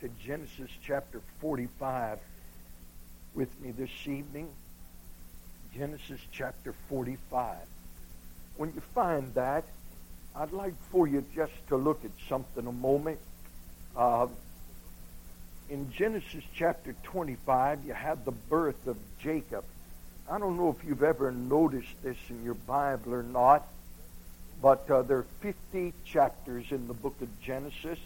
to Genesis chapter 45 with me this evening. Genesis chapter 45. When you find that, I'd like for you just to look at something a moment. Uh, in Genesis chapter 25, you have the birth of Jacob. I don't know if you've ever noticed this in your Bible or not, but uh, there are 50 chapters in the book of Genesis.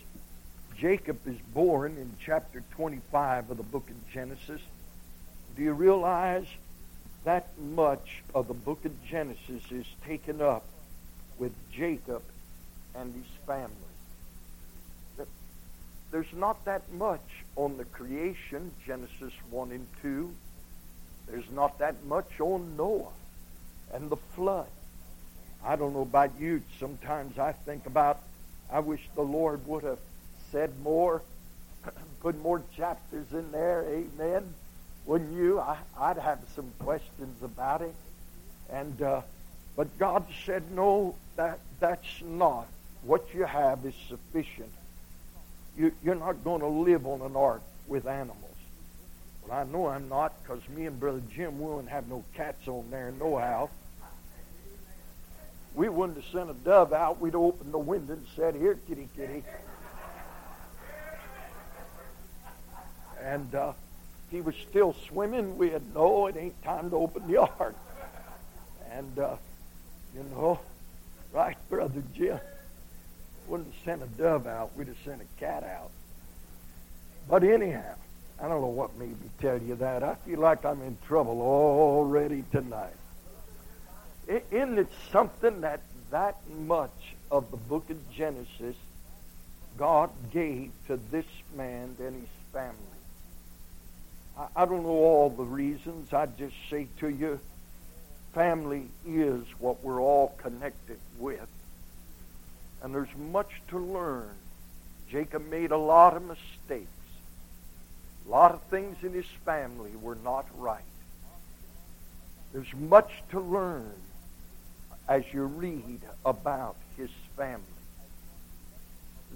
Jacob is born in chapter 25 of the book of Genesis. Do you realize that much of the book of Genesis is taken up with Jacob and his family? There's not that much on the creation, Genesis 1 and 2. There's not that much on Noah and the flood. I don't know about you. Sometimes I think about, I wish the Lord would have said more, put more chapters in there. Amen. Wouldn't you? I, would have some questions about it. And, uh, but God said, no, that, that's not. What you have is sufficient you, you're not going to live on an ark with animals. Well, I know I'm not because me and Brother Jim wouldn't have no cats on there no how. We wouldn't have sent a dove out. We'd opened the window and said, Here, kitty, kitty. And uh, he was still swimming. We had, no, it ain't time to open the ark. And, uh, you know, right, Brother Jim? wouldn't have sent a dove out. We'd have sent a cat out. But anyhow, I don't know what made me tell you that. I feel like I'm in trouble already tonight. Isn't it something that that much of the book of Genesis God gave to this man and his family? I, don't know all the reasons. I just say to you, family is what we're all connected with. And there's much to learn. Jacob made a lot of mistakes. A lot of things in his family were not right. There's much to learn as you read about his family.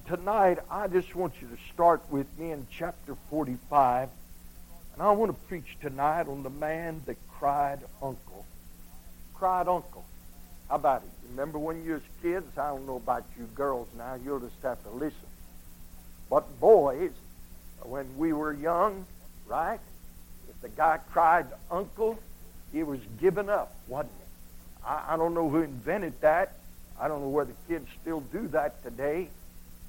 Tonight, I just want you to start with me in chapter 45. And I want to preach tonight on the man that cried uncle. Cried uncle. How about it? Remember when you was kids? I don't know about you girls now. You'll just have to listen. But boys, when we were young, right? If the guy cried uncle, he was giving up, wasn't he? I, I don't know who invented that. I don't know whether kids still do that today.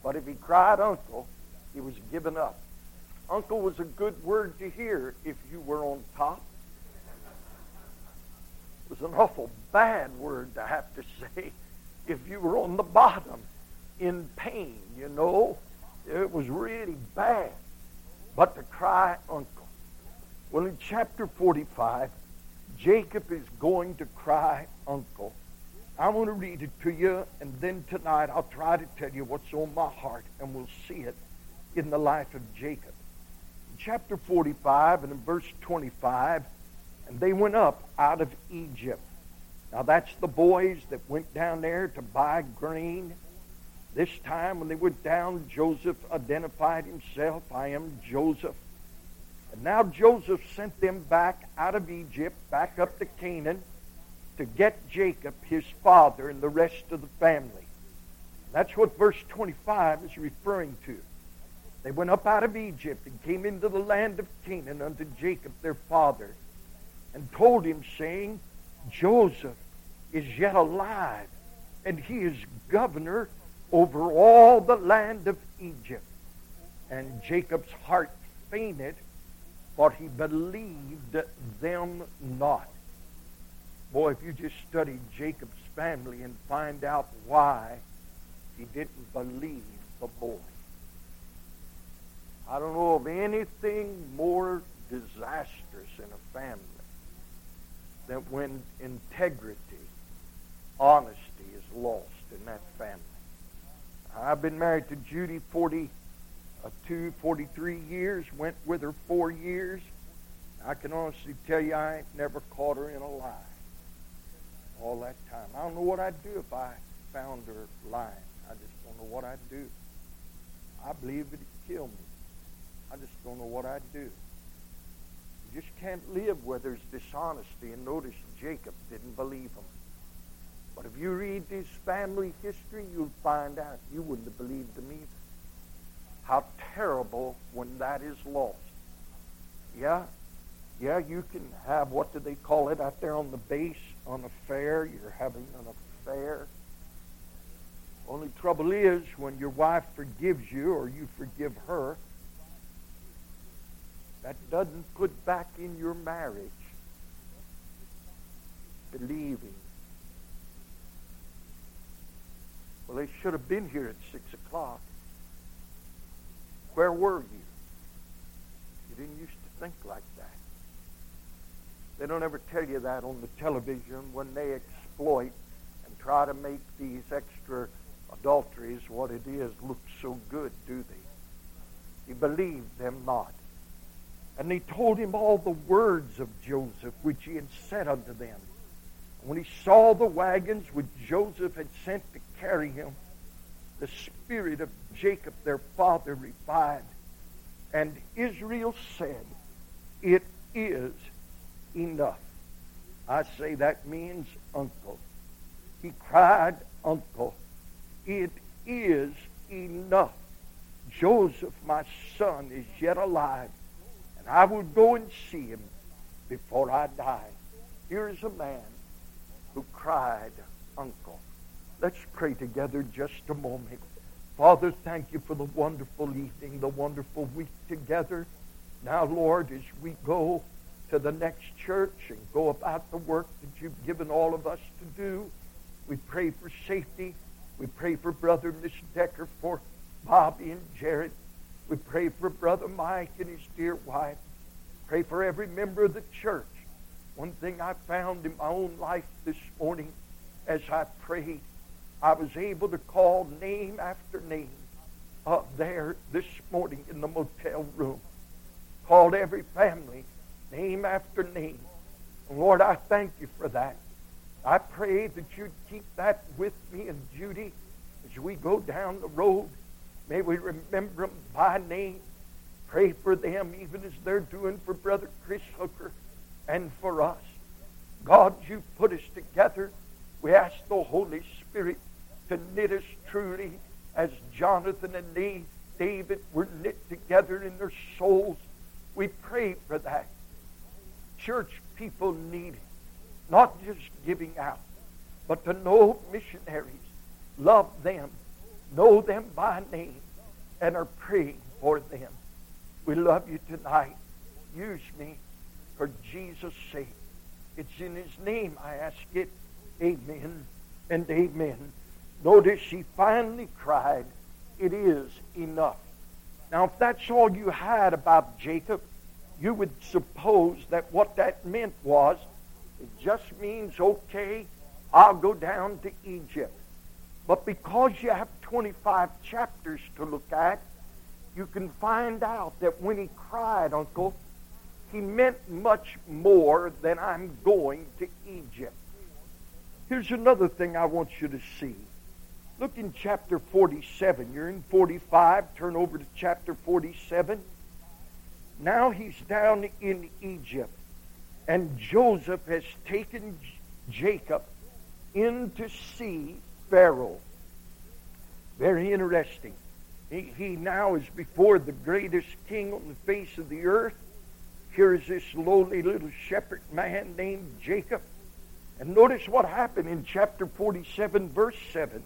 But if he cried uncle, he was giving up. Uncle was a good word to hear if you were on top It was an awful bad word to have to say if you were on the bottom in pain, you know. It was really bad. But to cry uncle. Well, in chapter 45, Jacob is going to cry uncle. I want to read it to you, and then tonight I'll try to tell you what's on my heart, and we'll see it in the life of Jacob. Chapter 45 and in verse 25, and they went up out of Egypt. Now that's the boys that went down there to buy grain. This time when they went down, Joseph identified himself. I am Joseph. And now Joseph sent them back out of Egypt, back up to Canaan, to get Jacob, his father, and the rest of the family. That's what verse 25 is referring to. They went up out of Egypt and came into the land of Canaan unto Jacob, their father and told him, saying, Joseph is yet alive, and he is governor over all the land of Egypt. And Jacob's heart fainted, for he believed them not. Boy, if you just study Jacob's family and find out why he didn't believe the boy. I don't know of anything more disastrous in a family than when integrity, honesty is lost in that family. I've been married to Judy 42, uh, 43 years, went with her four years. I can honestly tell you I ain't never caught her in a lie all that time. I don't know what I'd do if I found her lying. I just don't know what I'd do. I believe it'd kill me. I just don't know what I'd do. You just can't live where there's dishonesty. And notice Jacob didn't believe him. But if you read his family history, you'll find out you wouldn't have believed him either. How terrible when that is lost. Yeah, yeah, you can have, what do they call it out there on the base, on a fair? You're having an affair. Only trouble is when your wife forgives you or you forgive her, that doesn't put back in your marriage believing. Well, they should have been here at 6 o'clock. Where were you? You didn't used to think like that. They don't ever tell you that on the television when they exploit and try to make these extra adulteries what it is look so good, do they? You believe them not. And they told him all the words of Joseph which he had said unto them. When he saw the wagons which Joseph had sent to carry him, the spirit of Jacob their father revived. And Israel said, It is enough. I say that means uncle. He cried, Uncle, it is enough. Joseph, my son, is yet alive, and I will go and see him before I die. Here's a man who cried, Uncle. Let's pray together just a moment. Father, thank you for the wonderful evening, the wonderful week together. Now, Lord, as we go to the next church and go about the work that you've given all of us to do, we pray for safety. We pray for Brother Miss Decker, for Bobby and Jared. We pray for Brother Mike and his dear wife. Pray for every member of the church. One thing I found in my own life this morning as I prayed, I was able to call name after name up there this morning in the motel room. Called every family, name after name. Lord, I thank you for that. I pray that you'd keep that with me and Judy as we go down the road. May we remember them by name. Pray for them even as they're doing for Brother Chris Hooker and for us. God, you put us together. We ask the Holy Spirit to knit us truly as Jonathan and David were knit together in their souls. We pray for that. Church people need it. Not just giving out, but to know missionaries, love them, know them by name, and are praying for them. We love you tonight. Use me for Jesus' sake. It's in his name I ask it. Amen and amen. Notice she finally cried, It is enough. Now, if that's all you had about Jacob, you would suppose that what that meant was it just means, okay, I'll go down to Egypt. But because you have 25 chapters to look at, you can find out that when he cried, Uncle, he meant much more than I'm going to Egypt. Here's another thing I want you to see. Look in chapter 47. You're in 45. Turn over to chapter 47. Now he's down in Egypt. And Joseph has taken Jacob in to see Pharaoh. Very interesting. He, he now is before the greatest king on the face of the earth. Here is this lowly little shepherd man named Jacob. And notice what happened in chapter 47, verse 7.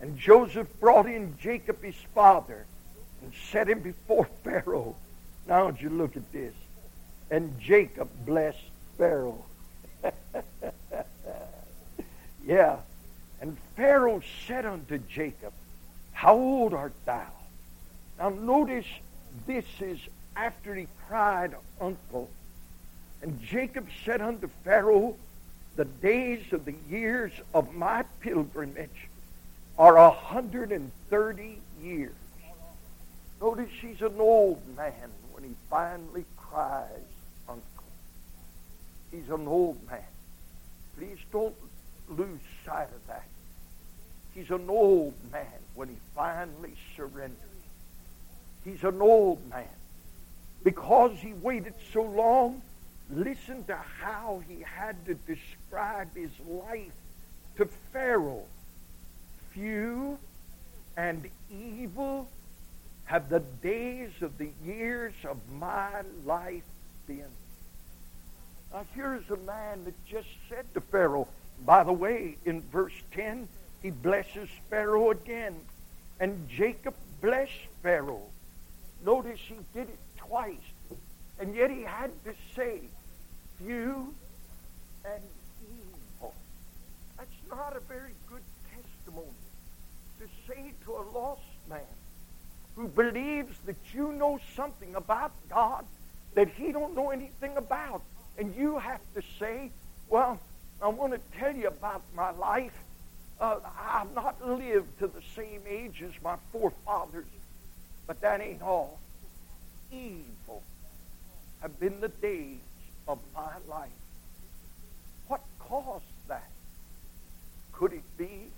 And Joseph brought in Jacob his father and set him before Pharaoh. Now, would you look at this? And Jacob blessed Pharaoh. yeah. And Pharaoh said unto Jacob, How old art thou? Now, notice this is after he cried, Uncle. And Jacob said unto Pharaoh, The days of the years of my pilgrimage are a hundred and thirty years. Notice he's an old man when he finally cries, Uncle. He's an old man. Please don't lose sight of that. He's an old man when he finally surrenders. He's an old man. because he waited so long, listen to how he had to describe his life to Pharaoh. Few and evil have the days of the years of my life been. Now here's a man that just said to Pharaoh, by the way, in verse 10, he blesses Pharaoh again. And Jacob blessed Pharaoh. Notice he did it twice. And yet he had to say, few and evil. That's not a very good testimony to say to a lost man who believes that you know something about God that he don't know anything about. And you have to say, well, I want to tell you about my life. Uh, I've not lived to the same age as my forefathers, but that ain't all. Evil have been the days of my life. What caused that? Could it be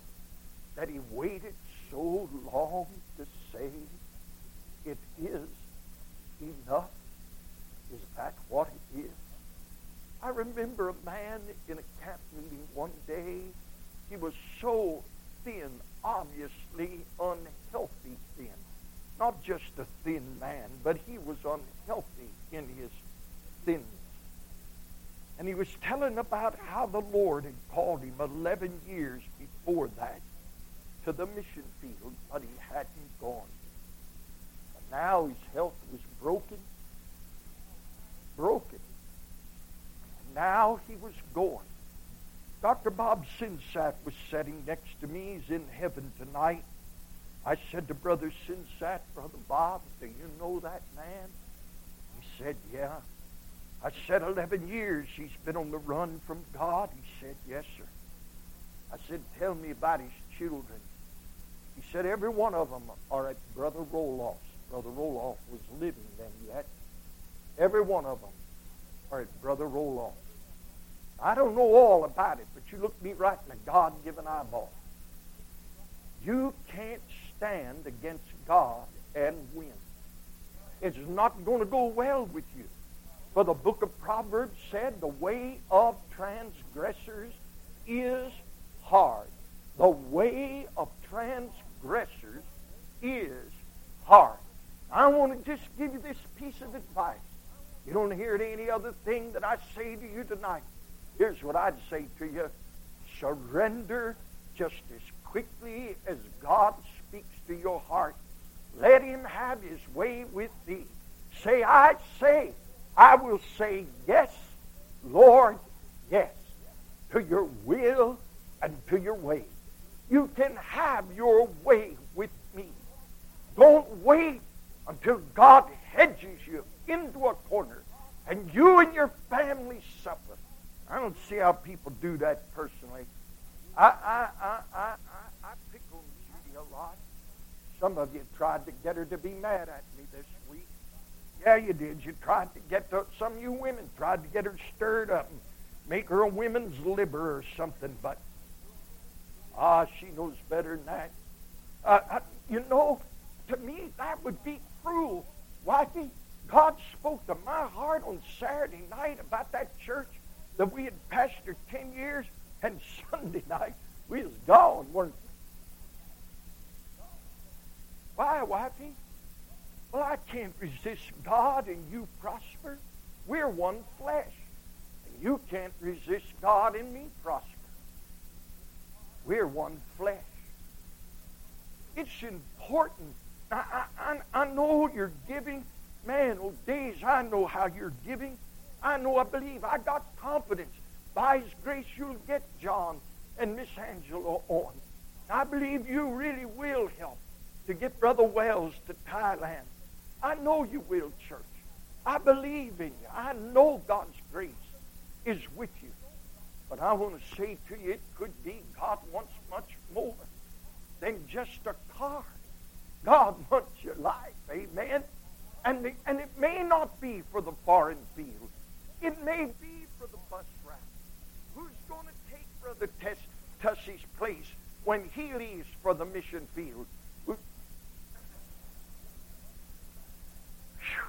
that he waited so long to say, it is enough? Is that what it is? I remember a man in a camp meeting one day. He was so thin, obviously unhealthy thin. Not just a thin man, but he was unhealthy in his thinness. And he was telling about how the Lord had called him 11 years before that to the mission field, but he hadn't gone. And now his health was broken. Broken. And now he was going. Dr. Bob Sinsat was sitting next to me. He's in heaven tonight. I said to Brother Sinsat, Brother Bob, do you know that man? He said, yeah. I said, 11 years he's been on the run from God. He said, yes, sir. I said, tell me about his children. He said, every one of them are at Brother Roloff's. Brother Roloff was living then yet. Every one of them are at Brother Roloff's. I don't know all about it, but you look me right in the God-given eyeball. You can't stand against God and win. It's not going to go well with you. For the book of Proverbs said, the way of transgressors is hard. The way of transgressors is hard. I want to just give you this piece of advice. You don't hear any other thing that I say to you tonight. Here's what I'd say to you. Surrender just as quickly as God speaks to your heart. Let him have his way with thee. Say, I say, I will say yes, Lord, yes, to your will and to your way. You can have your way with me. Don't wait until God hedges you into a corner and you and your family suffer. I don't see how people do that personally. I, I, I, I, I, pick on Judy a lot. Some of you tried to get her to be mad at me this week. Yeah, you did. You tried to get to, some of you women tried to get her stirred up and make her a women's liber or something, but ah, she knows better than that. Uh, I, you know, to me that would be cruel. Wifey, God spoke to my heart on Saturday night about that church that we had pastored ten years, and Sunday night we was gone, weren't we? Why, wifey? Well, I can't resist God and you prosper. We're one flesh. And you can't resist God and me prosper. We're one flesh. It's important. I, I, I know you're giving. Man, oh days, I know how you're giving. I know, I believe, I got confidence. By His grace, you'll get John and Miss Angela on. I believe you really will help to get Brother Wells to Thailand. I know you will, church. I believe in you. I know God's grace is with you. But I want to say to you, it could be God wants much more than just a car. God wants your life. Amen. And, the, and it may not be for the foreign field. It may be for the bus route. Who's going to take Brother Tussie's place when he leaves for the mission field?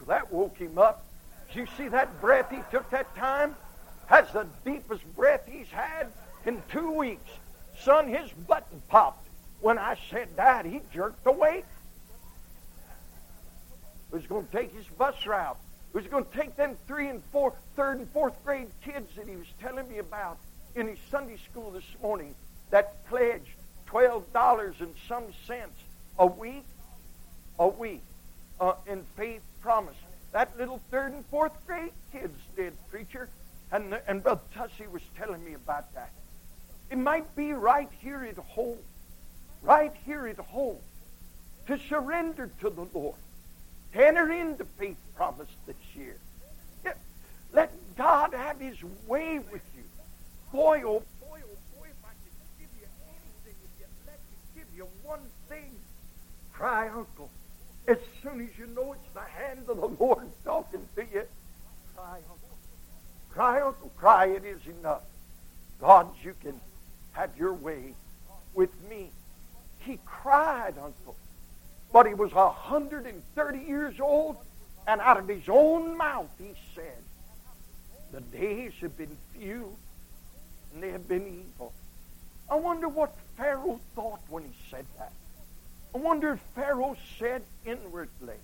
that woke him up. Did you see that breath he took that time? That's the deepest breath he's had in two weeks. Son, his button popped. When I said that, he jerked awake. He was going to take his bus route. He was going to take them three and four, third and fourth grade kids that he was telling me about in his Sunday school this morning that pledged $12 and some cents a week, a week, uh, in faith promise. That little third and fourth grade kids did, preacher. And, and Brother Tussey was telling me about that. It might be right here at home, right here at home, to surrender to the Lord, enter into faith promise this year. Let God have His way with you. Boy, oh boy, oh boy, if I could give you anything, if you let me give you one thing, cry, Uncle. As soon as you know it's the hand of the Lord talking to you, cry, Uncle. Cry, Uncle. Cry, it is enough. God, you can have your way with me. He cried, Uncle. But he was 130 years old, and out of his own mouth he said, The days have been few, and they have been evil. I wonder what Pharaoh thought when he said that. I wonder if Pharaoh said inwardly,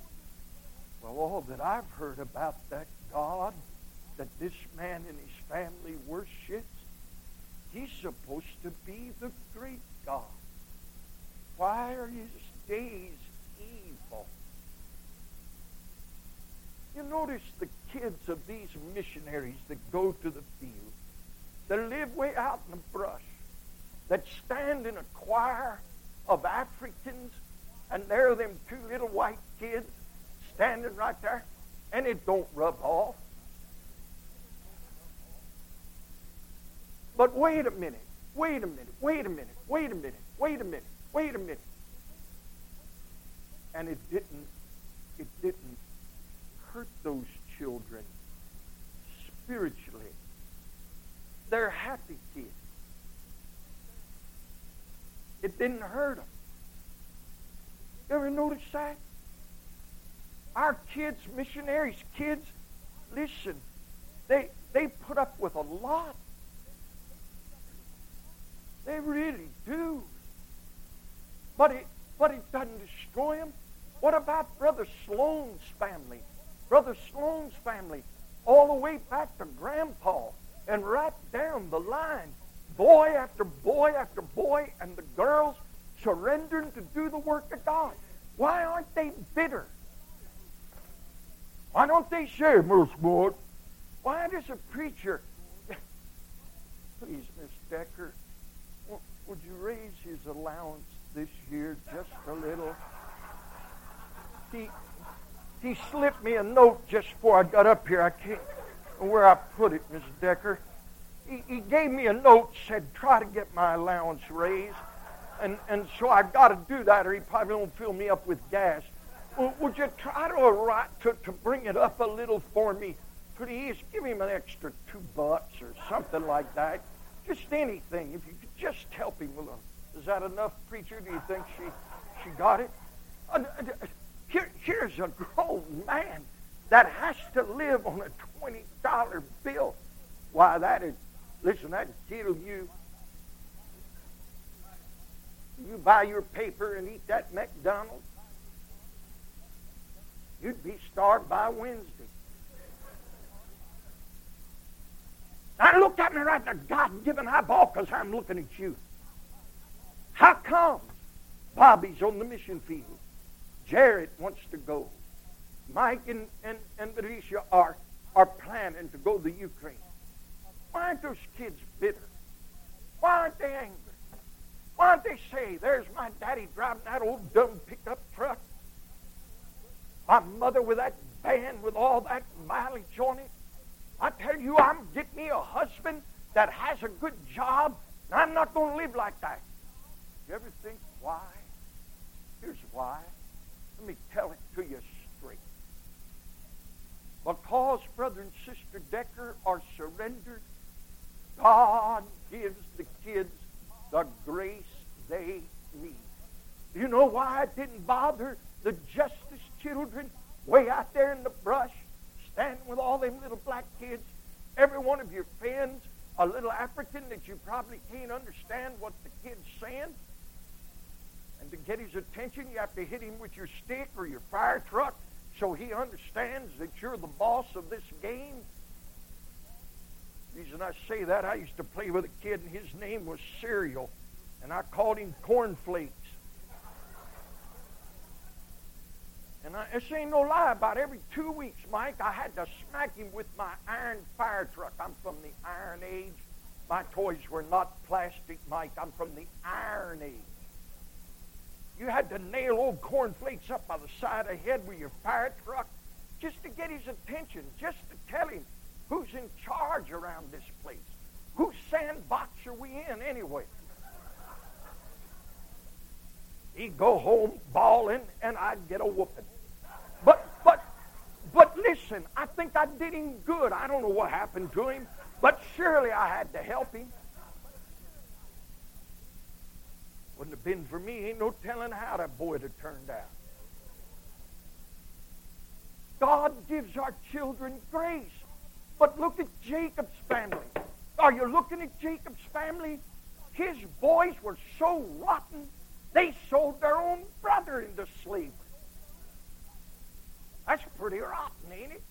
Well, all that I've heard about that God that this man and his family worships, he's supposed to be the great God. Why are his days evil? You notice the kids of these missionaries that go to the field, that live way out in the brush, that stand in a choir of Africans, and there are them two little white kids standing right there, and it don't rub off. But wait a minute, wait a minute, wait a minute, wait a minute, wait a minute, wait a minute. And it didn't, it didn't hurt those children spiritually. They're happy kids. It didn't hurt them. You ever notice that? Our kids, missionaries' kids, listen, they, they put up with a lot. They really do. But it, but it doesn't destroy them. What about Brother Sloan's family? Brother Sloan's family, all the way back to Grandpa and right down the line, boy after boy after boy, and the girls surrendering to do the work of God. Why aren't they bitter? Why don't they say, Miss Wood? Why does a preacher, please, Miss Decker, would you raise his allowance this year just a little? He, he slipped me a note just before I got up here. I can't where I put it, Miss Decker. He, he gave me a note, said, try to get my allowance raised. And, and so I've got to do that or he probably won't fill me up with gas. Well, would you try to, to, to bring it up a little for me? Please give him an extra two bucks or something like that. Just anything. If you could just help him a little. Is that enough, preacher? Do you think she, she got it? Uh, uh, here, here's a grown man that has to live on a $20 bill. Why, that is, listen, that'd kill you you buy your paper and eat that McDonald's, you'd be starved by Wednesday. Now look at me right now, God-given eyeball, because I'm looking at you. How come Bobby's on the mission field? Jared wants to go. Mike and, and, and Patricia are, are planning to go to Ukraine. Why aren't those kids bitter? Why aren't they angry? Why don't they say, there's my daddy driving that old dumb pickup truck? My mother with that van with all that mileage on it? I tell you, I'm getting me a husband that has a good job, and I'm not going to live like that. You ever think why? Here's why. Let me tell it to you straight. Because brother and sister Decker are surrendered, God gives the kids the grace they need. You know why it didn't bother the justice children way out there in the brush, standing with all them little black kids, every one of your friends, a little African that you probably can't understand what the kid's saying. And to get his attention, you have to hit him with your stick or your fire truck so he understands that you're the boss of this game. The reason I say that, I used to play with a kid and his name was Cyril, and I called him Cornflakes. And I, this ain't no lie. About every two weeks, Mike, I had to smack him with my iron fire truck. I'm from the Iron Age. My toys were not plastic, Mike. I'm from the Iron Age. You had to nail old cornflakes up by the side of the head with your fire truck just to get his attention, just to tell him who's in charge around this place. Whose sandbox are we in anyway? He'd go home bawling, and I'd get a whooping. But, but, but listen, I think I did him good. I don't know what happened to him, but surely I had to help him. Wouldn't have been for me, ain't no telling how that boy'd have turned out. God gives our children grace. But look at Jacob's family. Are you looking at Jacob's family? His boys were so rotten, they sold their own brother into slavery. That's pretty rotten, ain't it?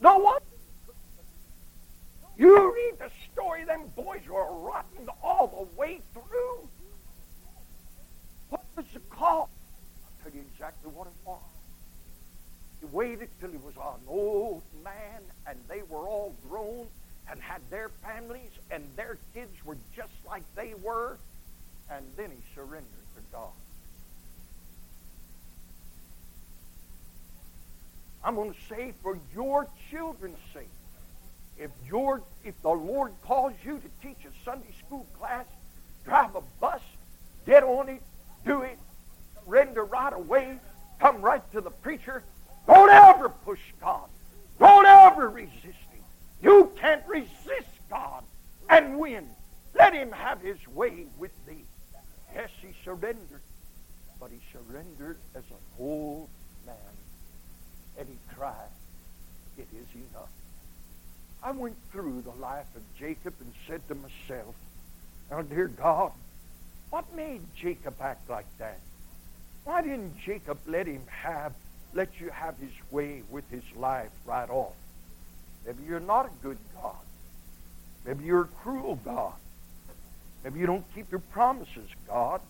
No what? You read the story, them boys were rotten all the way through. What was the cause? I'll tell you exactly what it was. He waited till he was an old man and they were all grown and had their families and their kids were just like they were. And then he surrendered to God. I'm going to say for your children's sake, if your if the Lord calls you to teach a Sunday school class, drive a bus, get on it, do it, render right away, come right to the preacher. Don't ever push God. Don't ever resist Him. You can't resist God and win. Let Him have His way with thee. Yes, he surrendered, but he surrendered as an old man and he cried, It is enough. I went through the life of Jacob and said to myself, Now, dear God, what made Jacob act like that? Why didn't Jacob let him have, let you have his way with his life right off? Maybe you're not a good God. Maybe you're a cruel God. Maybe you don't keep your promises, God.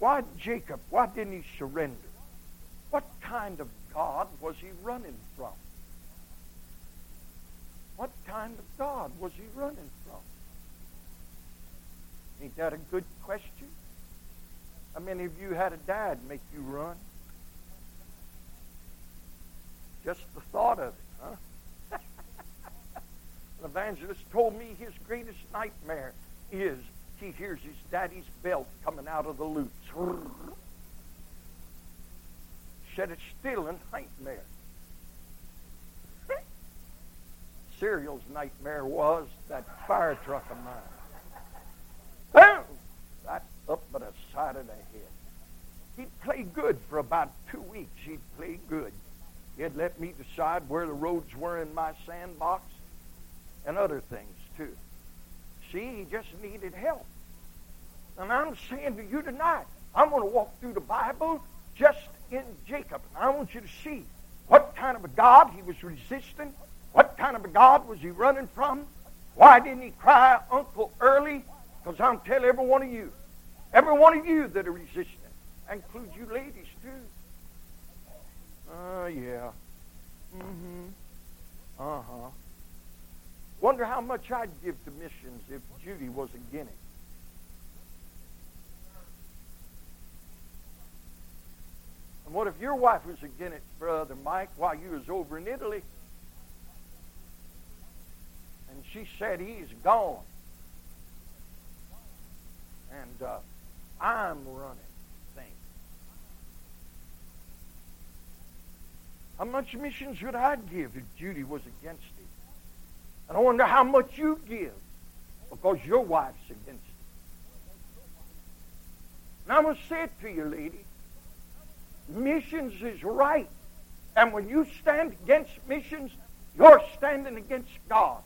Why Jacob? Why didn't he surrender? What kind of God was he running from? What kind of God was he running from? Ain't that a good question? How many of you had a dad make you run? Just the thought of it, huh? An evangelist told me his greatest nightmare is he hears his daddy's belt coming out of the loops. Said it's still a nightmare. Cyril's nightmare was that fire truck of mine. Up by the side of the head. He'd play good for about two weeks. He'd play good. He'd let me decide where the roads were in my sandbox and other things too. See, he just needed help. And I'm saying to you tonight, I'm going to walk through the Bible just in Jacob. And I want you to see what kind of a God he was resisting. What kind of a God was he running from? Why didn't he cry Uncle Early? Because I'm telling every one of you, every one of you that are resisting, I include you ladies too. Oh, uh, yeah. Mm-hmm. Uh-huh. Wonder how much I'd give to missions if Judy was a guinea. And what if your wife was a guinea, Brother Mike, while you was over in Italy? And she said, he's gone. And uh, I'm running things. How much missions would I give if Judy was against it? And I wonder how much you give because your wife's against it. And I'm going to say it to you, lady. Missions is right And when you stand against missions, you're standing against God.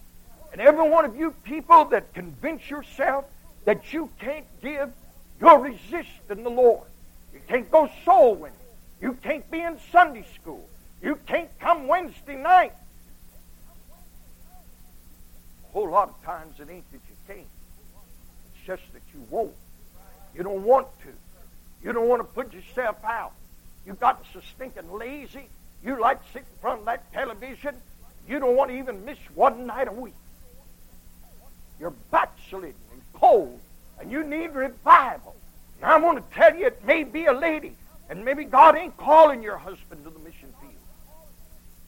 And every one of you people that convince yourself that you can't give, you're resisting the Lord. You can't go soul winning. You can't be in Sunday school. You can't come Wednesday night. A whole lot of times it ain't that you can't. It's just that you won't. You don't want to. You don't want to put yourself out. You got so stinking lazy. You like to sit in front of that television. You don't want to even miss one night a week. You're backslidden and cold, and you need revival. And I'm going to tell you, it may be a lady, and maybe God ain't calling your husband to the mission field.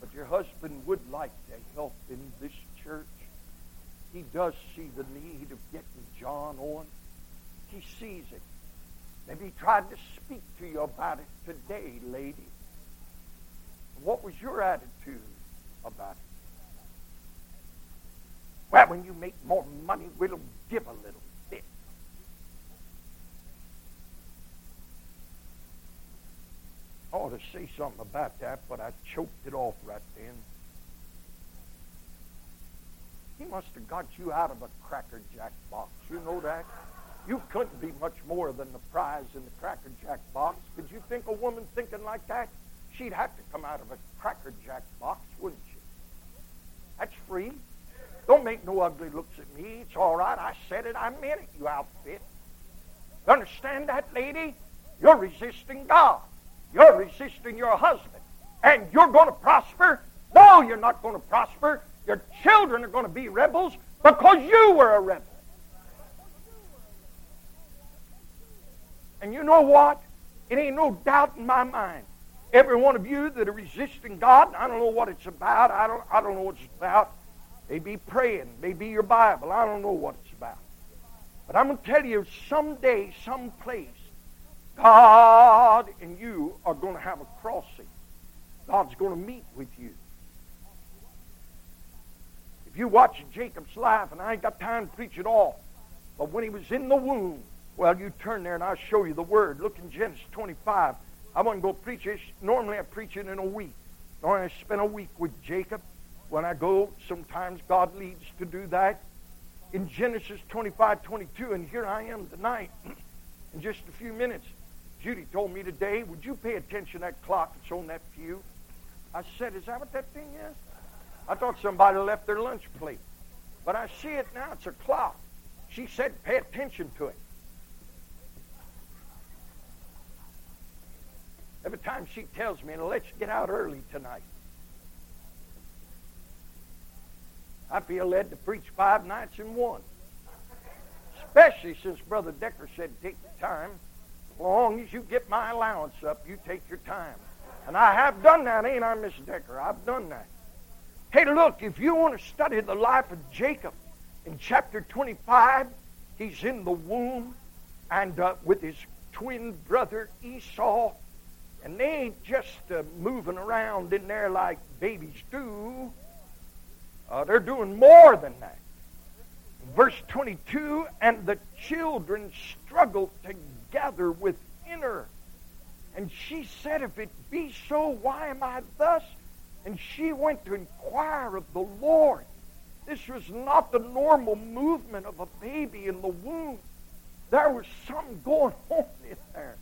But your husband would like to help in this church. He does see the need of getting John on. He sees it. Maybe he tried to speak to you about it today, lady. What was your attitude about it? Well, when you make more money, we'll give a little bit. I ought to say something about that, but I choked it off right then. He must have got you out of a Cracker Jack box. You know that? You couldn't be much more than the prize in the Cracker Jack box. Could you think a woman thinking like that? She'd have to come out of a Cracker Jack box, wouldn't she? That's free. Don't make no ugly looks at me. It's all right. I said it. I meant it, you outfit. You understand that, lady? You're resisting God. You're resisting your husband. And you're going to prosper? No, you're not going to prosper. Your children are going to be rebels because you were a rebel. And you know what? It ain't no doubt in my mind. Every one of you that are resisting God, I don't know what it's about. I don't, I don't know what it's about. Maybe praying, maybe your Bible. I don't know what it's about. But I'm going to tell you, someday, someplace, God and you are going to have a crossing. God's going to meet with you. If you watch Jacob's life, and I ain't got time to preach it all, but when he was in the womb, well, you turn there and I'll show you the word. Look in Genesis 25. I want to go preach it. Normally I preach it in a week. Normally I spend a week with Jacob. When I go, sometimes God leads to do that. In Genesis 25, 22, and here I am tonight, in just a few minutes. Judy told me today, would you pay attention to that clock that's on that pew? I said, is that what that thing is? I thought somebody left their lunch plate. But I see it now. It's a clock. She said, pay attention to it. Every time she tells me, let's get out early tonight. I feel led to preach five nights in one. Especially since Brother Decker said take the time. Long as you get my allowance up, you take your time. And I have done that, ain't I, Miss Decker? I've done that. Hey, look, if you want to study the life of Jacob, in chapter 25, he's in the womb and uh, with his twin brother Esau and they ain't just uh, moving around in there like babies do. Uh, they're doing more than that. Verse 22 And the children struggled together within her. And she said, If it be so, why am I thus? And she went to inquire of the Lord. This was not the normal movement of a baby in the womb. There was something going on in there.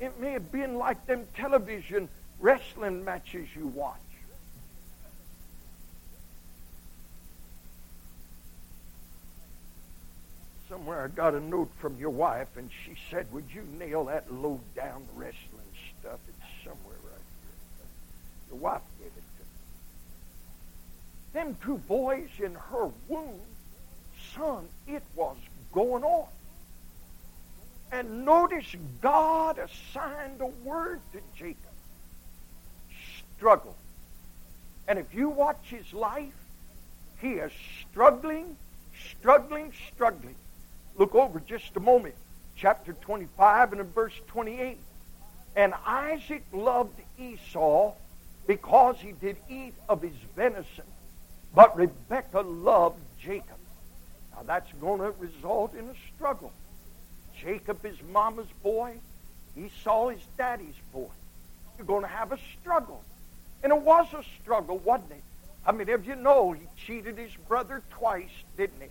It may have been like them television wrestling matches you watch. Somewhere I got a note from your wife, and she said, Would you nail that low down wrestling stuff? It's somewhere right here. Your wife gave it to me. Them two boys in her womb, son, it was going on. And notice God assigned a word to Jacob. Struggle. And if you watch his life, he is struggling, struggling, struggling. Look over just a moment. Chapter 25 and in verse 28. And Isaac loved Esau because he did eat of his venison, but Rebekah loved Jacob. Now that's going to result in a struggle. Jacob is mama's boy. Esau is daddy's boy. You're going to have a struggle. And it was a struggle, wasn't it? I mean, if you know, he cheated his brother twice, didn't he?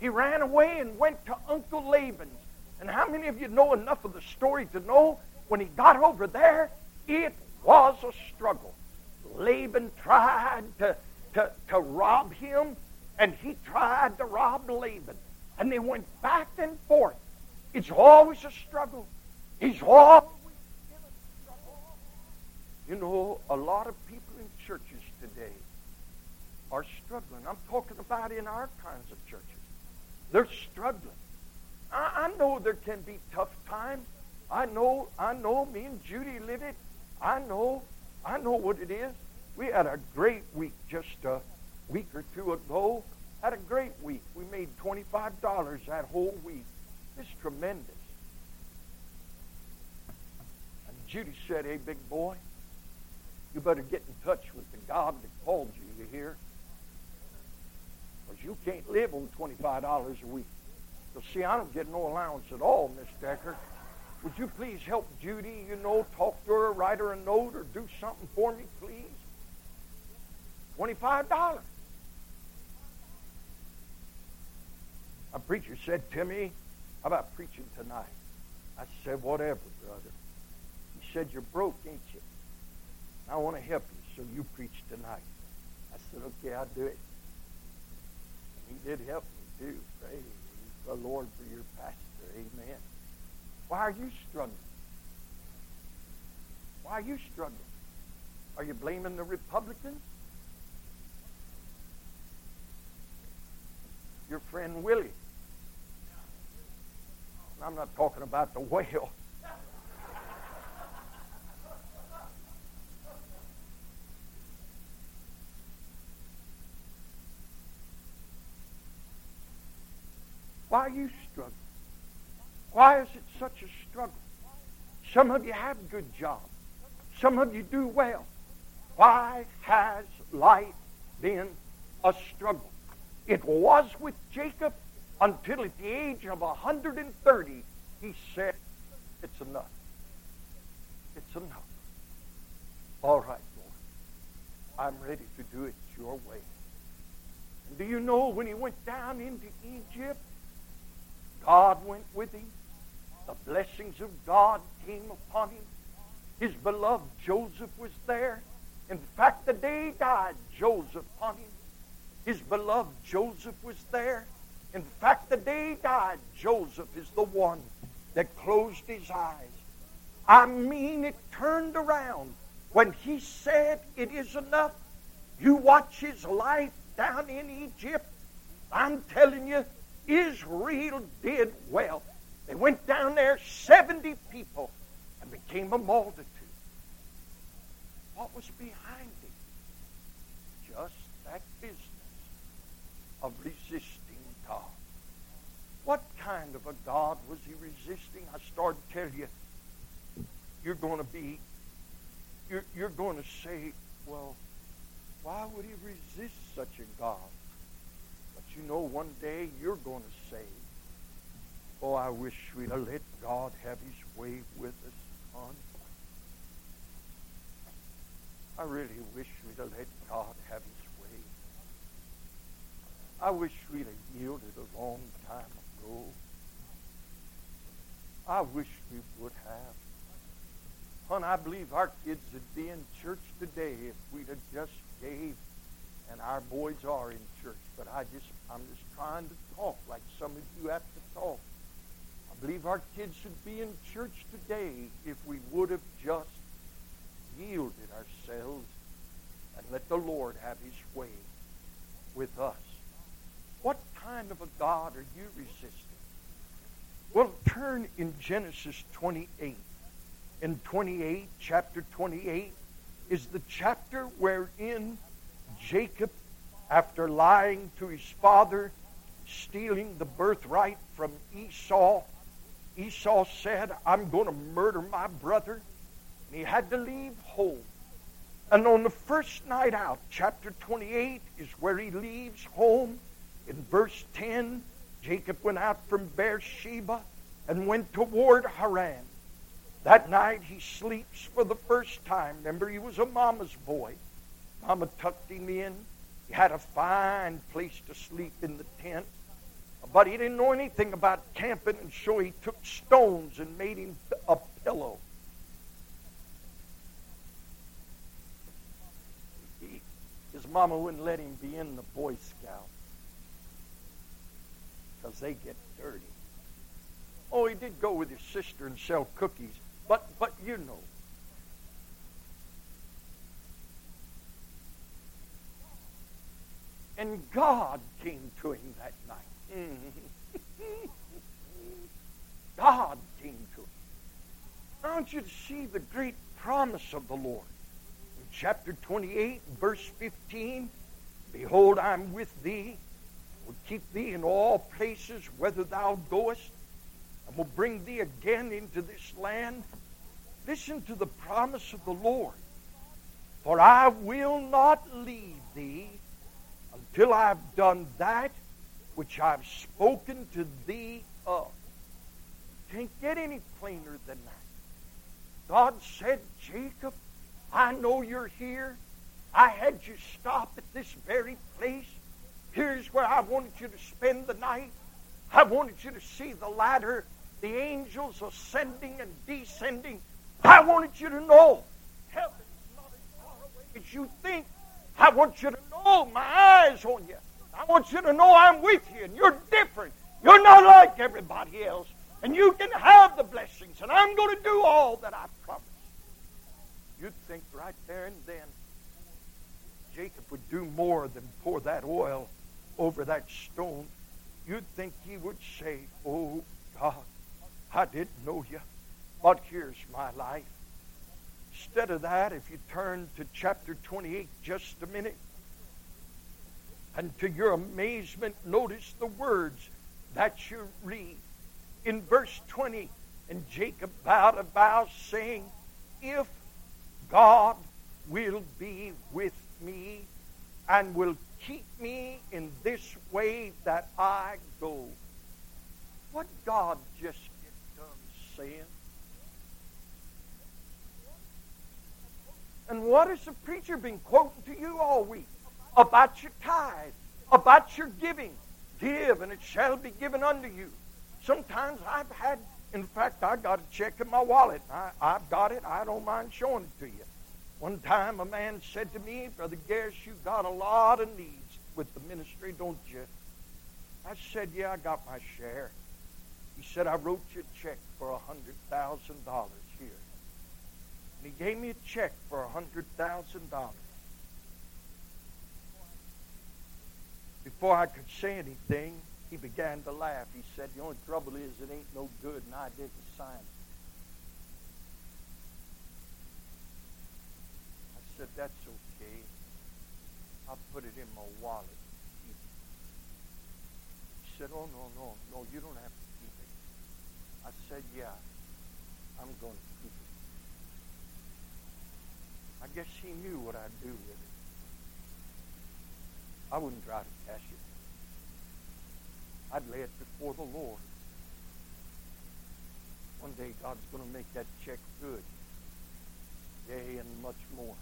He ran away and went to Uncle Laban's. And how many of you know enough of the story to know when he got over there, it was a struggle. Laban tried to, to, to rob him, and he tried to rob Laban. And they went back and forth. It's always a struggle. He's always. You know, a lot of people in churches today are struggling. I'm talking about in our kinds of churches. They're struggling. I, I know there can be tough times. I know, I know me and Judy live it. I know, I know what it is. We had a great week just a week or two ago. Had a great week. We made $25 that whole week. It's tremendous. And Judy said, hey, big boy, you better get in touch with the God that called you, you hear? Because you can't live on $25 a week. So see, I don't get no allowance at all, Miss Decker. Would you please help Judy, you know, talk to her, write her a note, or do something for me, please? $25. A preacher said to me, How about preaching tonight? I said, Whatever, brother. He said, You're broke, ain't you? I want to help you, so you preach tonight. I said, Okay, I'll do it. He did help me, too. Praise the Lord for your pastor. Amen. Why are you struggling? Why are you struggling? Are you blaming the Republicans? Your friend Willie. I'm not talking about the whale. Why are you struggling? Why is it such a struggle? Some of you have good jobs. Some of you do well. Why has life been a struggle? It was with Jacob until at the age of 130 he said, It's enough. It's enough. All right, Lord. I'm ready to do it your way. And do you know when he went down into Egypt, God went with him. The blessings of God came upon him. His beloved Joseph was there. In fact, the day he died, Joseph upon him. His beloved Joseph was there. In fact, the day he died, Joseph is the one that closed his eyes. I mean, it turned around. When he said, It is enough, you watch his life down in Egypt. I'm telling you, Israel did well. They went down there, 70 people, and became a multitude. What was behind it? Just that business of resisting God. What kind of a God was he resisting? I started to tell you, you're going to be, you're, you're going to say, well, why would he resist such a God? You know one day you're going to say, Oh, I wish we'd have let God have his way with us, son. I really wish we'd have let God have his way. I wish we'd have yielded a long time ago. I wish we would have. Hon, I believe our kids would be in church today if we'd have just gave and our boys are in church. But I just, I'm just trying to talk like some of you have to talk. I believe our kids should be in church today if we would have just yielded ourselves and let the Lord have his way with us. What kind of a God are you resisting? Well, turn in Genesis 28. In 28, chapter 28, is the chapter wherein Jacob, after lying to his father, stealing the birthright from Esau, Esau said, I'm going to murder my brother. And he had to leave home. And on the first night out, chapter 28 is where he leaves home. In verse 10, Jacob went out from Beersheba and went toward Haran. That night he sleeps for the first time. Remember, he was a mama's boy. Mama tucked him in. He had a fine place to sleep in the tent. But he didn't know anything about camping, and so he took stones and made him a pillow. He, his mama wouldn't let him be in the Boy Scouts because they get dirty. Oh, he did go with his sister and sell cookies, but but you know. And God came to him that night. God came to him. I want you to see the great promise of the Lord. In chapter 28, verse 15, Behold, I'm with thee, will keep thee in all places whither thou goest, and will bring thee again into this land. Listen to the promise of the Lord. For I will not leave thee until I've done that which I've spoken to thee of. Can't get any plainer than that. God said, Jacob, I know you're here. I had you stop at this very place. Here's where I wanted you to spend the night. I wanted you to see the ladder, the angels ascending and descending. I wanted you to know heaven's not as far away as you think. I want you to know my eyes on you. I want you to know I'm with you and you're different. You're not like everybody else. And you can have the blessings. And I'm going to do all that I promised. You'd think right there and then Jacob would do more than pour that oil over that stone. You'd think he would say, Oh God, I didn't know you, but here's my life. Instead of that, if you turn to chapter 28 just a minute, and to your amazement, notice the words that you read. In verse 20, and Jacob bowed a vow, saying, If God will be with me and will keep me in this way that I go. What God just get done um, saying? And what has the preacher been quoting to you all week? About your tithe, about your giving. Give, and it shall be given unto you. Sometimes I've had, in fact, I got a check in my wallet. I, I've got it. I don't mind showing it to you. One time a man said to me, Brother Garris, you've got a lot of needs with the ministry, don't you? I said, Yeah, I got my share. He said, I wrote you a check for a $100,000 here. And he gave me a check for a $100,000. Before I could say anything, he began to laugh. He said, The only trouble is it ain't no good, and I didn't sign it. I said, That's okay. I'll put it in my wallet. He said, Oh, no, no, no, you don't have to keep it. I said, Yeah, I'm going to keep it. I guess he knew what I'd do with it. I wouldn't try to cash it. I'd lay it before the Lord. One day God's going to make that check good. Yea, and much more.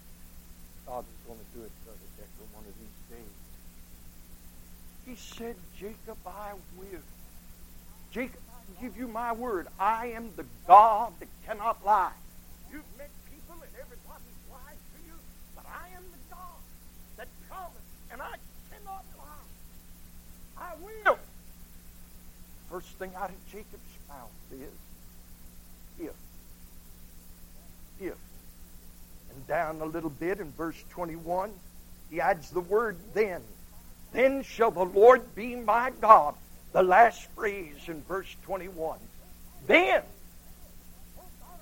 God is going to do it, Brother Decker, one of these days. He said, Jacob, I will. Jacob, I give you my word. I am the God that cannot lie. You've met people and everybody's lied to you, but I am the God that promised, and I cannot lie. I will. First thing out of Jacob's mouth is if. If. And down a little bit in verse 21, he adds the word then. Then shall the Lord be my God. The last phrase in verse 21. Then.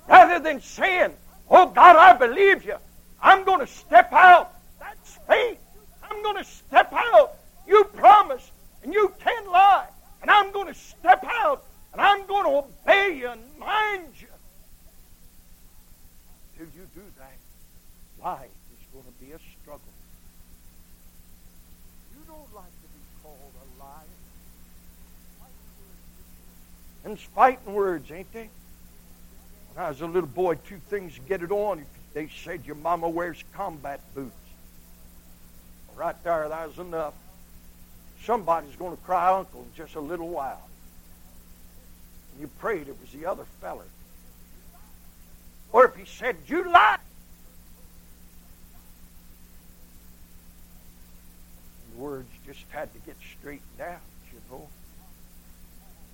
Rather than saying, Oh God, I believe you. I'm going to step out. That's faith. I'm going to step out. You promised, and you can't lie. And I'm going to step out, and I'm going to obey you and mind you. Till you do that, life is going to be a struggle. You don't like to be called a liar. And fighting words, ain't they? When I was a little boy, two things get it on. They said your mama wears combat boots. Right there, that was enough. Somebody's going to cry uncle in just a little while. And you prayed it was the other feller. Or if he said, you lied. The words just had to get straightened out, you know.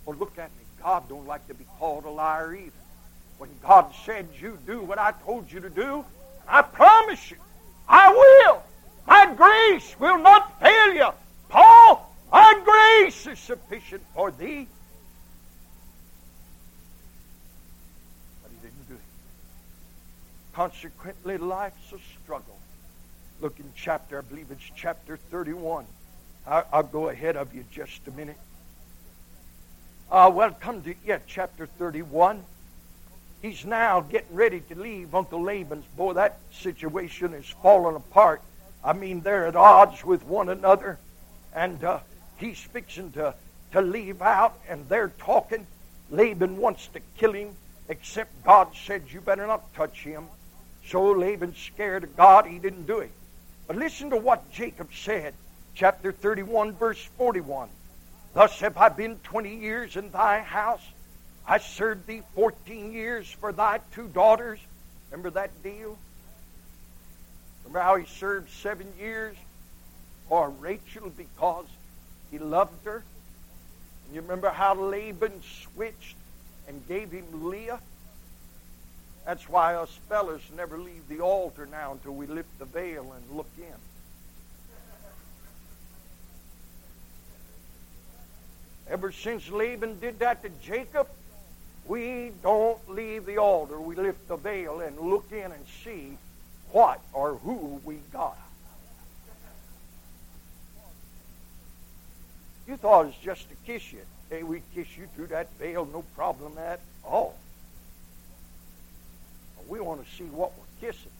Well, look at me. God don't like to be called a liar either. When God said you do what I told you to do, I promise you, I will. My grace will not fail you. Grace is sufficient for thee. But he didn't do it. Consequently, life's a struggle. Look in chapter, I believe it's chapter 31. I, will go ahead of you just a minute. Uh, well, come to, yeah, chapter 31. He's now getting ready to leave Uncle Laban's. Boy, that situation is falling apart. I mean, they're at odds with one another. And uh, he's fixing to, to leave out, and they're talking. Laban wants to kill him, except God said, You better not touch him. So Laban's scared of God. He didn't do it. But listen to what Jacob said, chapter 31, verse 41. Thus have I been 20 years in thy house. I served thee 14 years for thy two daughters. Remember that deal? Remember how he served seven years for Rachel because he loved her? And you remember how Laban switched and gave him Leah? That's why us fellas never leave the altar now until we lift the veil and look in. Ever since Laban did that to Jacob, we don't leave the altar. We lift the veil and look in and see what or who we got. You thought it was just to kiss you. Hey, we kiss you through that veil, no problem at all. We want to see what we're kissing.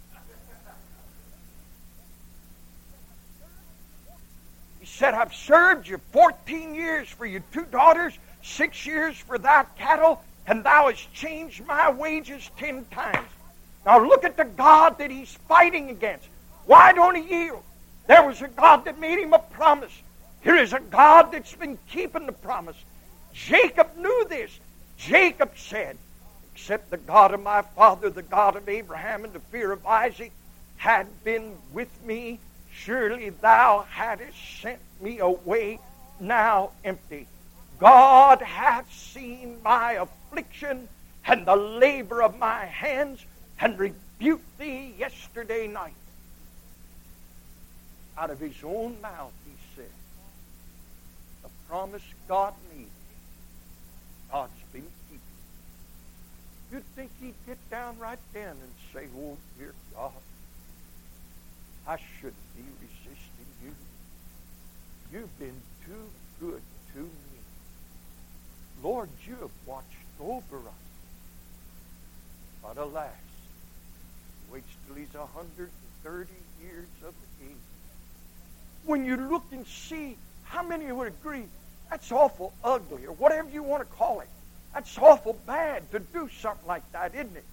He said, I've served you 14 years for your two daughters, six years for thy cattle, and thou hast changed my wages ten times. Now look at the God that he's fighting against. Why don't he yield? There was a God that made him a promise. Here is a God that's been keeping the promise. Jacob knew this. Jacob said, Except the God of my father, the God of Abraham, and the fear of Isaac had been with me, Surely thou hadst sent me away now empty. God hath seen my affliction and the labor of my hands and rebuked thee yesterday night. Out of his own mouth promise God made, God's been keeping. You'd think he'd get down right then and say, oh, dear God, I shouldn't be resisting you. You've been too good to me. Lord, you have watched over us. But alas, he waits till he's 130 years of age. When you look and see, how many would agree that's awful ugly, or whatever you want to call it? That's awful bad to do something like that, isn't it?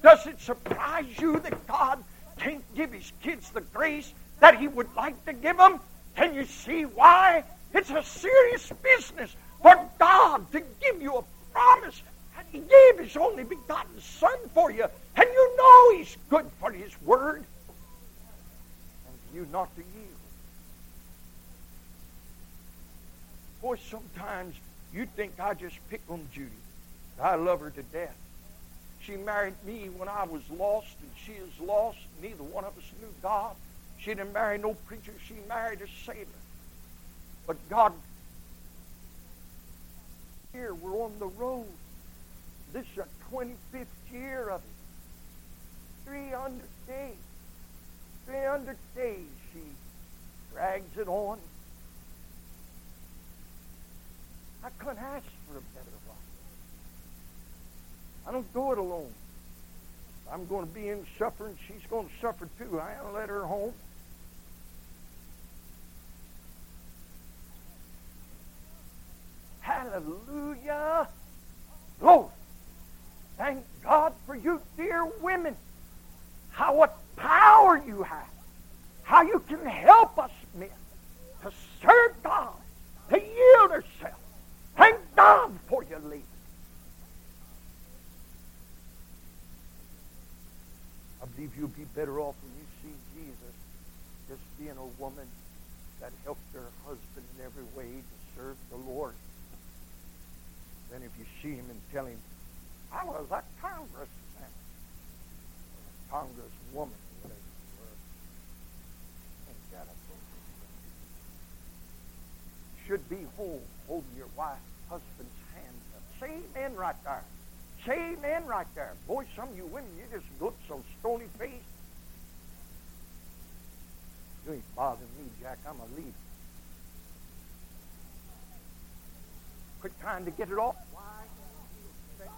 Does it surprise you that God can't give his kids the grace that he would like to give them? Can you see why? It's a serious business for God to give you a promise. And he gave his only begotten Son for you. And you know he's good for his word. And you not to yield. Boy, sometimes you think I just pick on Judy. I love her to death. She married me when I was lost, and she is lost. Neither one of us knew God. She didn't marry no preacher. She married a sailor. But God, here we're on the road. This is a 25th year of it. 300 days. 300 days she drags it on. I couldn't ask for a better life. I don't do it alone. I'm going to be in suffering. She's going to suffer too. I ain't let her home. Hallelujah. Glory. Thank God for you, dear women. How what power you have. How you can help us men to serve God, to yield ourselves. God for your ladies. I believe you'll be better off when you see Jesus just being a woman that helped her husband in every way to serve the Lord than if you see him and tell him, I was a congressman, a congresswoman, whatever you were. Ain't got a You should be home holding your wife, Say amen right there. Same amen right there. Boy, some of you women, you just look so stony faced. You ain't bothering me, Jack. I'm a leader. Quit trying to get it off.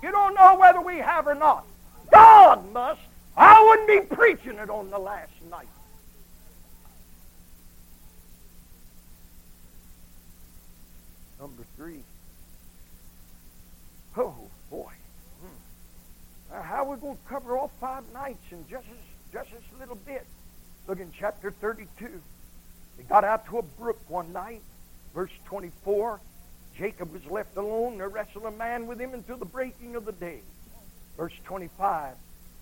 You don't know whether we have or not. God must. I wouldn't be preaching it on the last night. Number three. Oh, boy. Hmm. Now, how are we going to cover all five nights in just as, just as little bit? Look in chapter 32. They got out to a brook one night, verse 24. Jacob was left alone. There wrestled a man with him until the breaking of the day. Verse 25.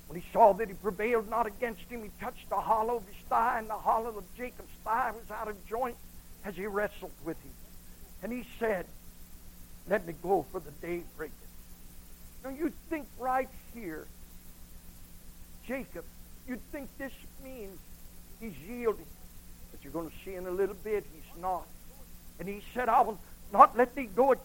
When he saw that he prevailed not against him, he touched the hollow of his thigh, and the hollow of Jacob's thigh was out of joint as he wrestled with him. And he said, Let me go, for the day breaketh. Now you think right here, Jacob, you'd think this means he's yielding. But you're going to see in a little bit he's not. And he said, I will not let thee go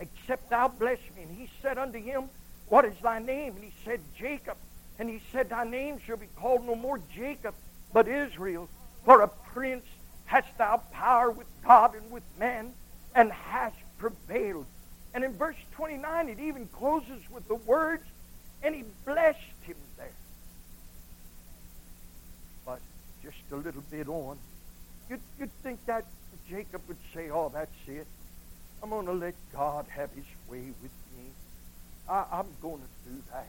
except thou bless me. And he said unto him, What is thy name? And he said, Jacob. And he said, Thy name shall be called no more Jacob, but Israel. For a prince hast thou power with God and with men, and hast prevailed. And in verse 29, it even closes with the words, and he blessed him there. But just a little bit on, you'd, you'd think that Jacob would say, oh, that's it. I'm going to let God have his way with me. I, I'm going to do that.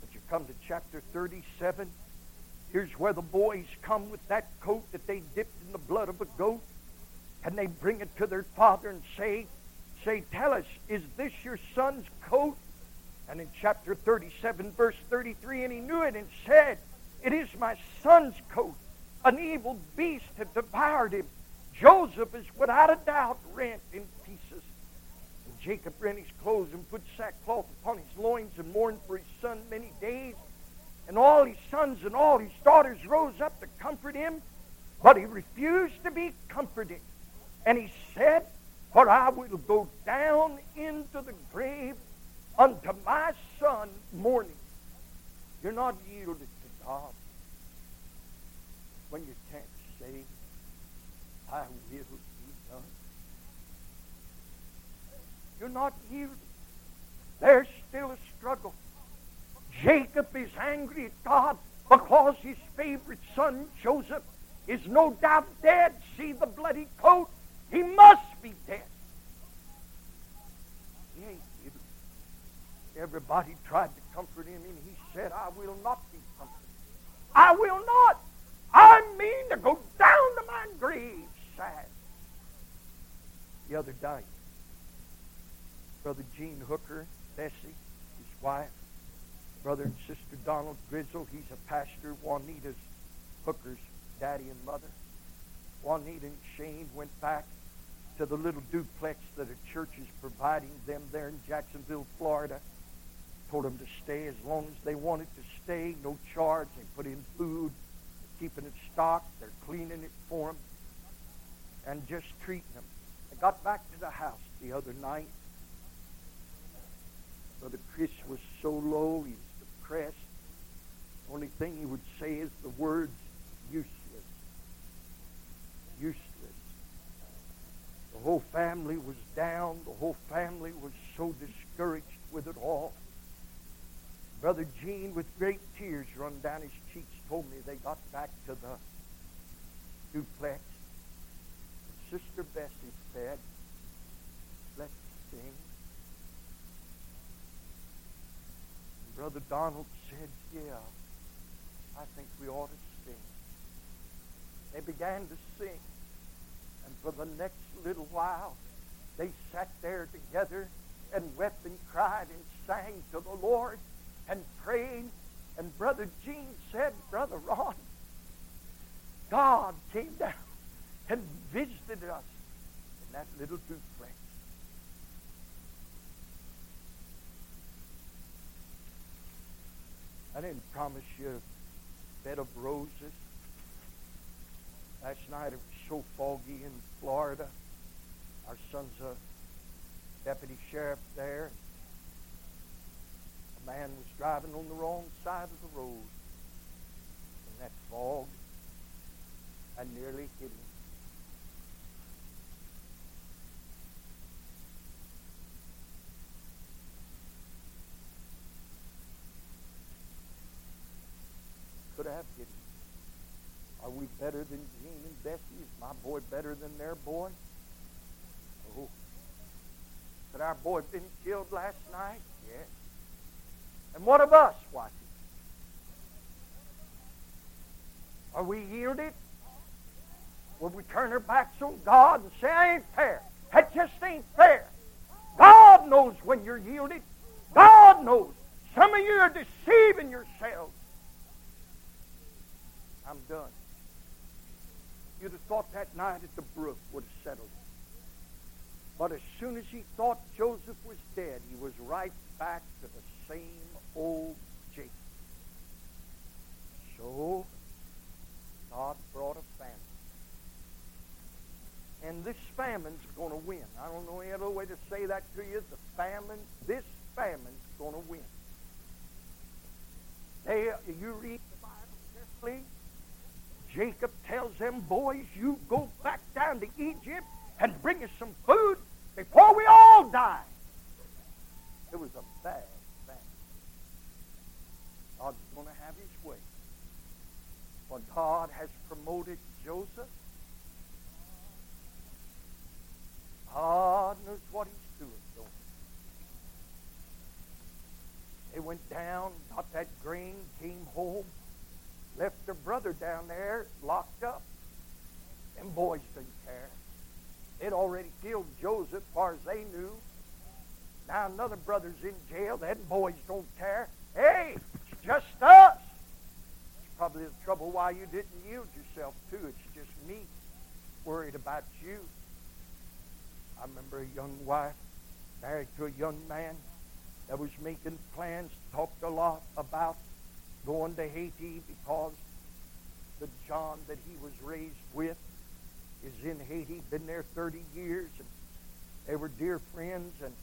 But you come to chapter 37. Here's where the boys come with that coat that they dipped in the blood of a goat. And they bring it to their father and say, say, tell us, is this your son's coat? And in chapter 37, verse 33, and he knew it and said, It is my son's coat. An evil beast had devoured him. Joseph is without a doubt rent in pieces. And Jacob rent his clothes and put sackcloth upon his loins and mourned for his son many days. And all his sons and all his daughters rose up to comfort him, but he refused to be comforted. And he said, For I will go down into the grave unto my son mourning. You're not yielded to God when you can't say, I will be done. You're not yielded. There's still a struggle. Jacob is angry at God because his favorite son, Joseph, is no doubt dead. See the bloody coat? He must be dead. He ain't yielded. Everybody tried to comfort him, and he said, I will not be comforted. I will not. I mean to go down to my grave sad. The other night, Brother Gene Hooker, Bessie, his wife, brother and sister Donald Grizzle, he's a pastor, Juanita's Hooker's daddy and mother. Juanita and Shane went back to the little duplex that a church is providing them there in Jacksonville, Florida. Told them to stay as long as they wanted to stay, no charge. They put in food, They're keeping it stocked, they're cleaning it for them and just treating them. I got back to the house the other night. Brother Chris was so low, he was depressed. Only thing he would say is the words useless. Useless. The whole family was down. The whole family was so discouraged with it all. Brother Gene, with great tears run down his cheeks, told me they got back to the duplex Sister Bessie said, let's sing. Brother Donald said, yeah, I think we ought to sing. They began to sing. And for the next little while, they sat there together and wept and cried and sang to the Lord and prayed. And Brother Gene said, Brother Ron, God came down and visited us in that little duplex. I didn't promise you a bed of roses. Last night it was so foggy in Florida. Our son's a deputy sheriff there. A man was driving on the wrong side of the road in that fog and nearly hit him. Could have hit him. Are we better than Gene and Bessie? Is my boy better than their boy? Oh. Could our boy been killed last night? Yes. And what of us, Watson? Are we yielded? Will we turn our backs on God and say, I ain't fair? That just ain't fair. God knows when you're yielded. God knows. Some of you are deceiving yourselves. I'm done. You'd have thought that night at the brook would have settled it. But as soon as he thought Joseph was dead, he was right back to the same old Jacob. So, God brought a famine. And this famine's going to win. I don't know any other way to say that to you. The famine, this famine's going to win. They, you read the Bible carefully. Jacob tells them boys, you go back down to Egypt and bring us some food before we all die. It was a bad thing. God's going to have his way. For God has promoted Joseph. God knows what he's doing, he? They went down, got that grain, came home, left their brother down there locked up. Them boys didn't care. They'd already killed Joseph far as they knew. Now another brother's in jail. Them boys don't care. Hey, it's just us. It's probably the trouble why you didn't yield yourself too. It's just me worried about you. I remember a young wife married to a young man that was making plans, talked a lot about going to Haiti because the John that he was raised with is in Haiti, been there 30 years, and they were dear friends. And,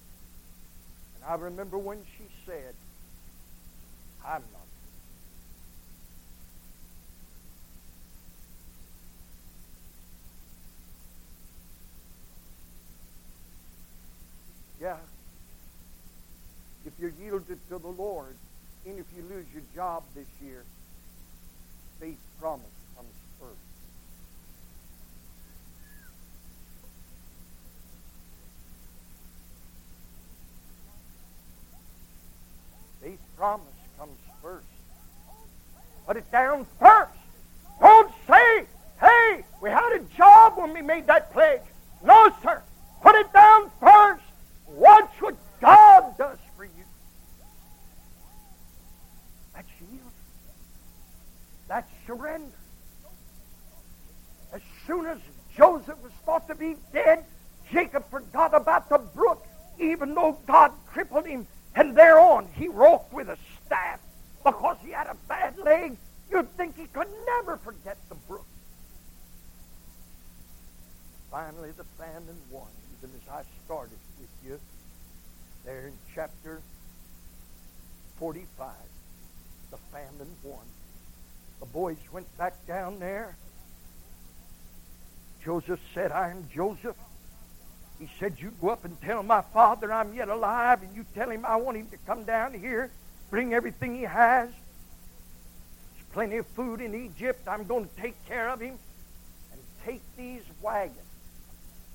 and I remember when she said, I'm not. Yeah. If you're yielded to the Lord, and if you lose your job this year, faith promise comes first. Faith promise comes first. Put it down first. Don't say, hey, we had a job when we made that pledge. No, sir. Put it down first. Watch what God does for you. That's yield. That's surrender. As soon as Joseph was thought to be dead, Jacob forgot about the brook, even though God crippled him. And thereon he walked with a staff because he had a bad leg. You'd think he could never forget the brook. Finally, the famine won, even as I started with you there in chapter 45. The famine won. The boys went back down there. Joseph said, I am Joseph. Said, you'd go up and tell my father I'm yet alive, and you tell him I want him to come down here, bring everything he has. There's plenty of food in Egypt. I'm going to take care of him. And take these wagons.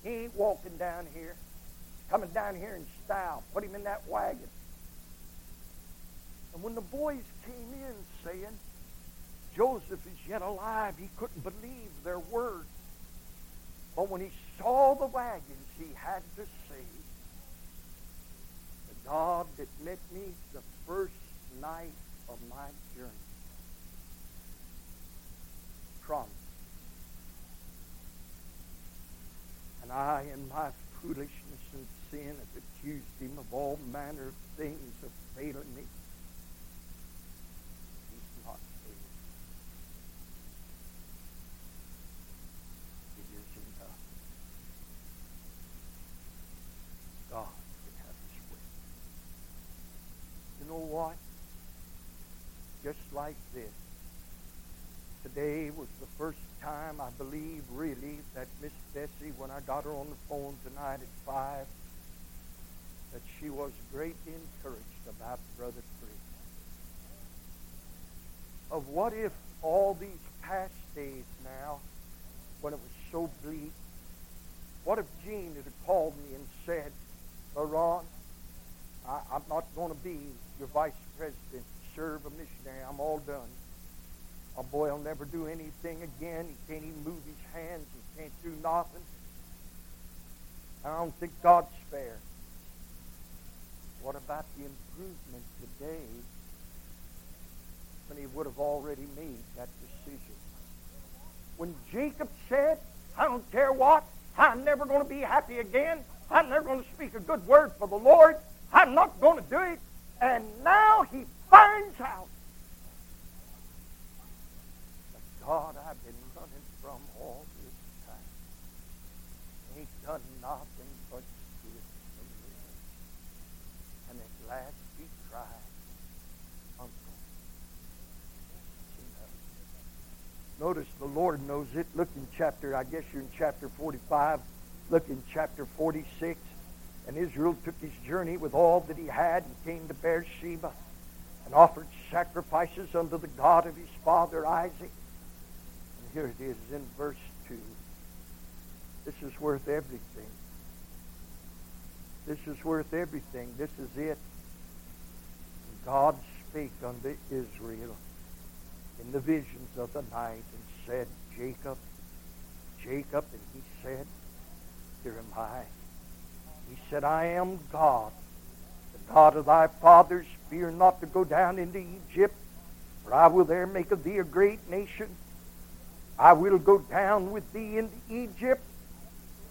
He ain't walking down here. He's coming down here in style. Put him in that wagon. And when the boys came in saying, Joseph is yet alive, he couldn't believe their words. But when he saw the wagons, he had to say, The God that met me the first night of my journey promised. And I, in my foolishness and sin, have accused him of all manner of things of failing me. what? Just like this. Today was the first time, I believe, really, that Miss Bessie, when I got her on the phone tonight at 5, that she was greatly encouraged about Brother Chris. Of what if all these past days now, when it was so bleak, what if Gene had called me and said, Ron, I'm not going to be your vice president, serve a missionary. I'm all done. A boy will never do anything again. He can't even move his hands. He can't do nothing. I don't think God's fair. What about the improvement today when he would have already made that decision? When Jacob said, I don't care what, I'm never going to be happy again. I'm never going to speak a good word for the Lord. I'm not going to do it. And now he finds out the God I've been running from all this time ain't done nothing but give for me. And at last he cried, Uncle. Notice the Lord knows it. Look in chapter, I guess you're in chapter 45. Look in chapter 46. And Israel took his journey with all that he had and came to Beersheba and offered sacrifices unto the God of his father Isaac. And here it is in verse 2. This is worth everything. This is worth everything. This is it. And God spake unto Israel in the visions of the night and said, Jacob, Jacob, and he said, Here am I. He said, I am God, God of thy fathers. Fear not to go down into Egypt, for I will there make of thee a great nation. I will go down with thee into Egypt.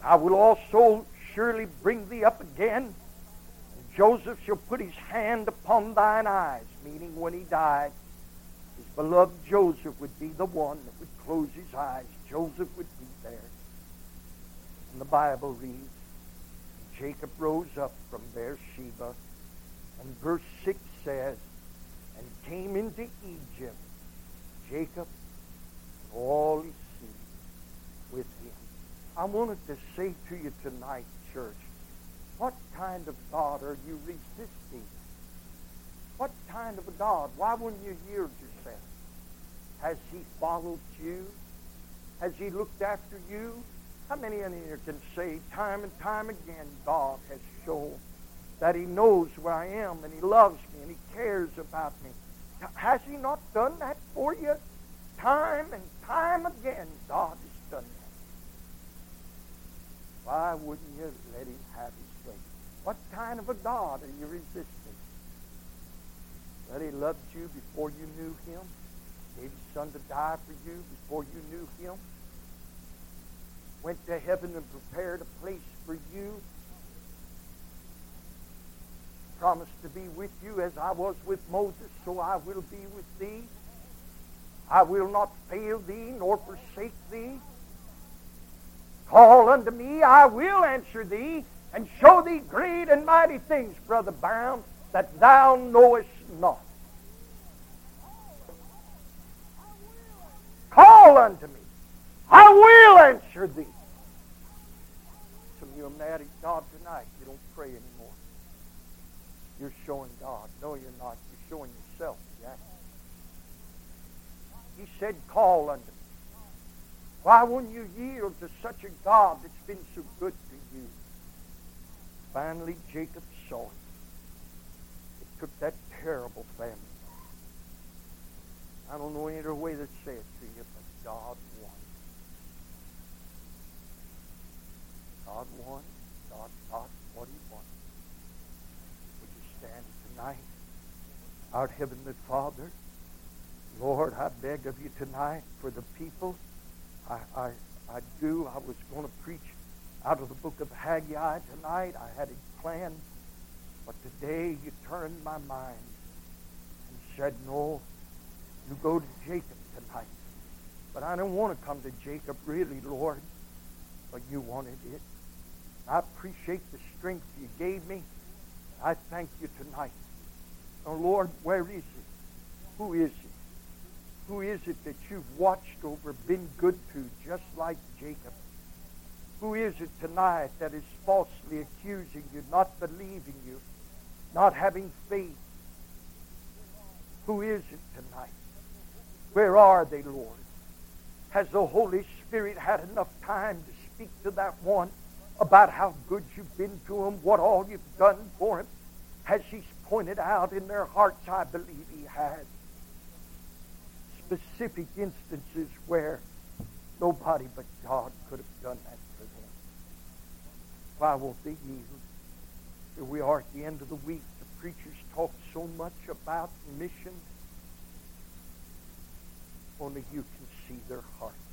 I will also surely bring thee up again. And Joseph shall put his hand upon thine eyes, meaning when he died, his beloved Joseph would be the one that would close his eyes. Joseph would be there. And the Bible reads, Jacob rose up from Beersheba, and verse 6 says, and came into Egypt, Jacob and all his seed with him. I wanted to say to you tonight, church, what kind of God are you resisting? What kind of a God? Why wouldn't you yield yourself? Has he followed you? Has he looked after you? How many in here can say time and time again God has shown that he knows where I am and he loves me and he cares about me? Has he not done that for you? Time and time again, God has done that. Why wouldn't you let him have his way? What kind of a God are you resisting? That he loved you before you knew him, gave his son to die for you before you knew him, went to heaven and prepared a place for you. Promised to be with you as I was with Moses, so I will be with thee. I will not fail thee nor forsake thee. Call unto me, I will answer thee, and show thee great and mighty things, Brother Brown, that thou knowest not. Call unto me. I will answer thee. Some of you are mad at God tonight. You don't pray anymore. You're showing God. No, you're not. You're showing yourself, Jack. He said, call unto me. Why wouldn't you yield to such a God that's been so good to you? Finally, Jacob saw it. It took that terrible famine I don't know any other way to say it to you, but God won. God won. God got what he wanted. Would you stand tonight? Our Heavenly Father, Lord, I beg of you tonight for the people. I, I, I do. I was going to preach out of the book of Haggai tonight. I had it planned. But today you turned my mind and said, no, you go to Jacob tonight. But I don't want to come to Jacob, really, Lord. But you wanted it. I appreciate the strength you gave me. I thank you tonight. Oh, Lord, where is it? Who is it? Who is it that you've watched over, been good to, just like Jacob? Who is it tonight that is falsely accusing you, not believing you, not having faith? Who is it tonight? Where are they, Lord? Has the Holy Spirit had enough time to speak to that one about how good you've been to him, what all you've done for him? Has he pointed out in their hearts? I believe he had Specific instances where nobody but God could have done that for them. Why won't they yield? Here we are at the end of the week. The preachers talk so much about mission. Only you can see their hearts.